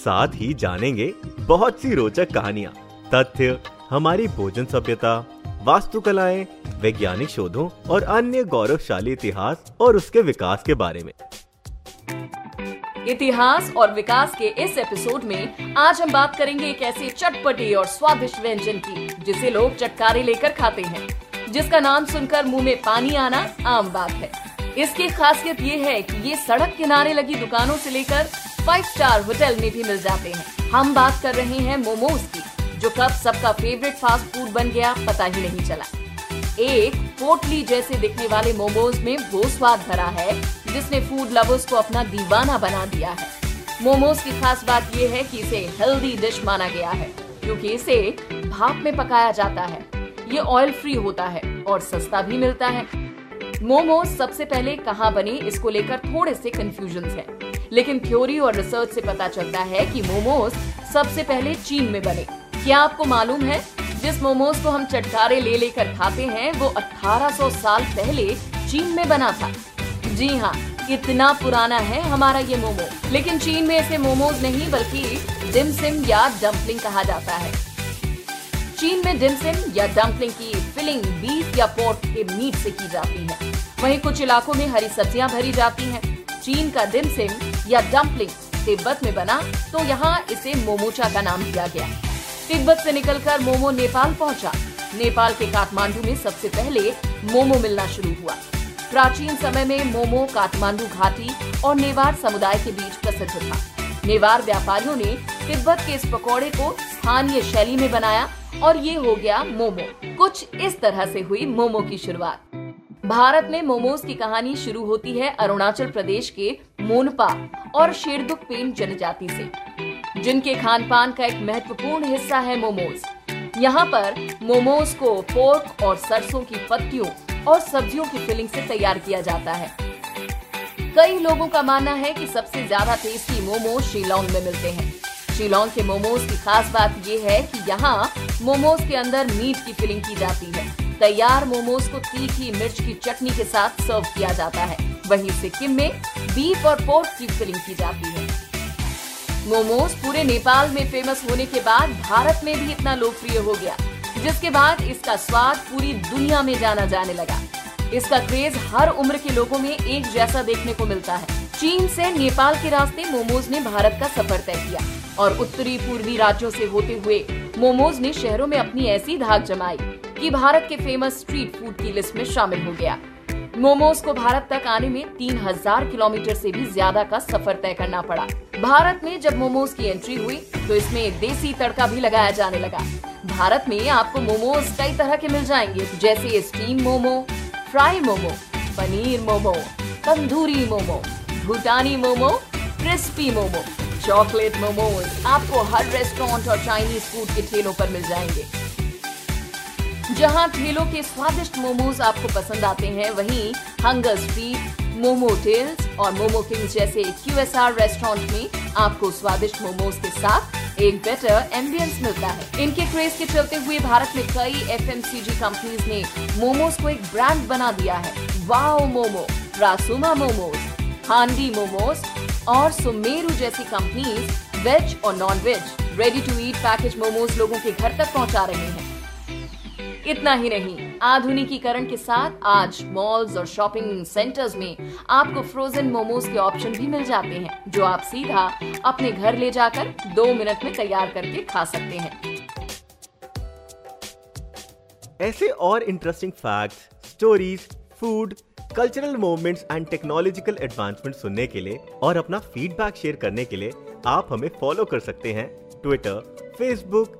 साथ ही जानेंगे बहुत सी रोचक कहानियाँ, तथ्य, हमारी भोजन सभ्यता, वास्तुकलाएँ, वैज्ञानिक शोधों और अन्य गौरवशाली इतिहास और उसके विकास के बारे में। इतिहास और विकास के इस एपिसोड में आज हम बात करेंगे एक ऐसे चटपटी और स्वादिष्ट व्यंजन की, जिसे लोग चटकारे लेकर खाते हैं, जिसका नाम सुनकर मुँह में पानी आना आम बात है। इसकी खासियत ये है कि ये सड़क किनारे लगी दुकानों से लेकर फाइव स्टार होटल में भी मिल जाते हैं। हम बात कर रहे हैं मोमोज की, जो कब सबका फेवरेट फास्ट फ़ूड बन गया, पता ही नहीं चला। एक, पोटली जैसे दिखने वाले मोमोज में वो स्वाद भरा है, जिसने फ़ूड लवर्स को अपना दीवाना बना दिया है। मोमोज की खास बात यह है कि इसे हेल्दी डिश माना गया है, क्योंकि इसे भाप में पकाया जाता है। ये ऑयल फ्री होता है और सस्ता भी मिलता है। मोमोज सबसे पहले कहाँ बने, इसको लेकर थोड़े से कंफ्यूजन है। लेकिन थ्योरी और रिसर्च से पता चलता है कि मोमोज सबसे पहले चीन में बने। क्या आपको मालूम है? जिस मोमोज को हम चटकारे ले लेकर खाते हैं, वो 1800 साल पहले चीन में बना था। जी हाँ इतना पुराना है हमारा ये मोमो। लेकिन चीन में इसे मोमोज नहीं, बल्कि डिमसिम या डम्पलिंग कहा जाता है। चीन में डिमसिम या डम्पलिंग की फिलिंग बीफ या पोर्क के मीट से की जाती है। वहीं कुछ इलाकों में हरी सब्ज़ियाँ भरी जाती हैं। चीन का डिमसिम या डम्पलिंग तिब्बत में बना तो यहाँ इसे मोमोचा का नाम दिया गया। तिब्बत से निकलकर मोमो नेपाल पहुँचा। नेपाल के काठमांडू में सबसे पहले मोमो मिलना शुरू हुआ। प्राचीन समय में मोमो, काठमांडू घाटी और नेवार समुदाय के बीच प्रसिद्ध था। नेवार व्यापारियों ने तिब्बत के इस पकौड़े को स्थानीय शैली में बनाया और ये हो गया मोमो। कुछ इस तरह से हुई मोमो की शुरुआत। भारत में मोमोज की कहानी शुरू होती है अरुणाचल प्रदेश के मोनपा और शेरदुक पेन जनजाति से, जिनके खान पान का एक महत्वपूर्ण हिस्सा है मोमोज। यहाँ पर मोमोज को पोर्क और सरसों की पत्तियों और सब्जियों की फिलिंग से तैयार किया जाता है। कई लोगों का मानना है कि सबसे ज़्यादा टेस्टी मोमोज शिलोंग में मिलते हैं। शिलोंग के मोमोज की खास बात यह है कि यहाँ मोमोज के अंदर मीट की फिलिंग की जाती है। तैयार मोमोज को तीखी मिर्च की चटनी के साथ सर्व किया जाता है। वहीं सिक्किम में बीफ और पोर्क की फिलिंग की जाती है। मोमोज पूरे नेपाल में फ़ेमस होने के बाद भारत में भी इतना लोकप्रिय हो गया, जिसके बाद इसका स्वाद पूरी दुनिया में जाना जाने लगा। इसका क्रेज हर उम्र के लोगों में एक जैसा देखने को मिलता है। चीन से नेपाल के रास्ते मोमोज ने भारत का सफ़र तय किया और उत्तरी पूर्वी राज्यों से होते हुए मोमोज ने शहरों में अपनी ऐसी धाक जमाई कि भारत के फ़ेमस स्ट्रीट फ़ूड की लिस्ट में शामिल हो गया। मोमोज को भारत तक आने में तीन हज़ार किलोमीटर से भी ज़्यादा का सफ़र तय करना पड़ा। भारत में जब मोमोज की एंट्री हुई तो इसमें देसी तड़का भी लगाया जाने लगा। भारत में आपको मोमोज कई तरह के मिल जाएँगे, जैसे स्टीम मोमो फ्राई मोमो, पनीर मोमो, तंदूरी मोमो, भूटानी मोमो क्रिस्पी मोमो चॉकलेट मोमोज आपको हर रेस्टोरेंट और चाइनीज़ फ़ूड के ठेलों पर मिल जाएँगे। जहाँ ठेलों के स्वादिष्ट मोमोज आपको पसंद आते हैं, वहीं हंगर स्ट्रीट मोमो टेल्स और मोमो किंग्स जैसे क्यूएसआर रेस्टोरेंट में आपको स्वादिष्ट मोमोज के साथ एक बेटर एम्बियंस मिलता है। इनके क्रेज के चलते हुए भारत में कई एफएमसीजी कंपनीज़ ने मोमोज को एक ब्रांड बना दिया है। वाओ मोमो रासुमा मोमोज हांडी मोमोज और सुमेरु जैसी कंपनीज़ वेज और non veg ready to eat package momos लोगों के घर तक पहुँचा रहे हैं। इतना ही नहीं। आधुनिकीकरण के साथ आज मॉल्स और शॉपिंग सेंटर्स में आपको फ्रोजन मोमोज के ऑप्शन भी मिल जाते हैं, जो आप सीधा अपने घर ले जाकर दो मिनट में तैयार करके खा सकते हैं। ऐसे और interesting fact stories food cultural movements and technological advancement सुनने के लिए और अपना फीडबैक शेयर करने के लिए आप हमें फॉलो कर सकते हैं Twitter Facebook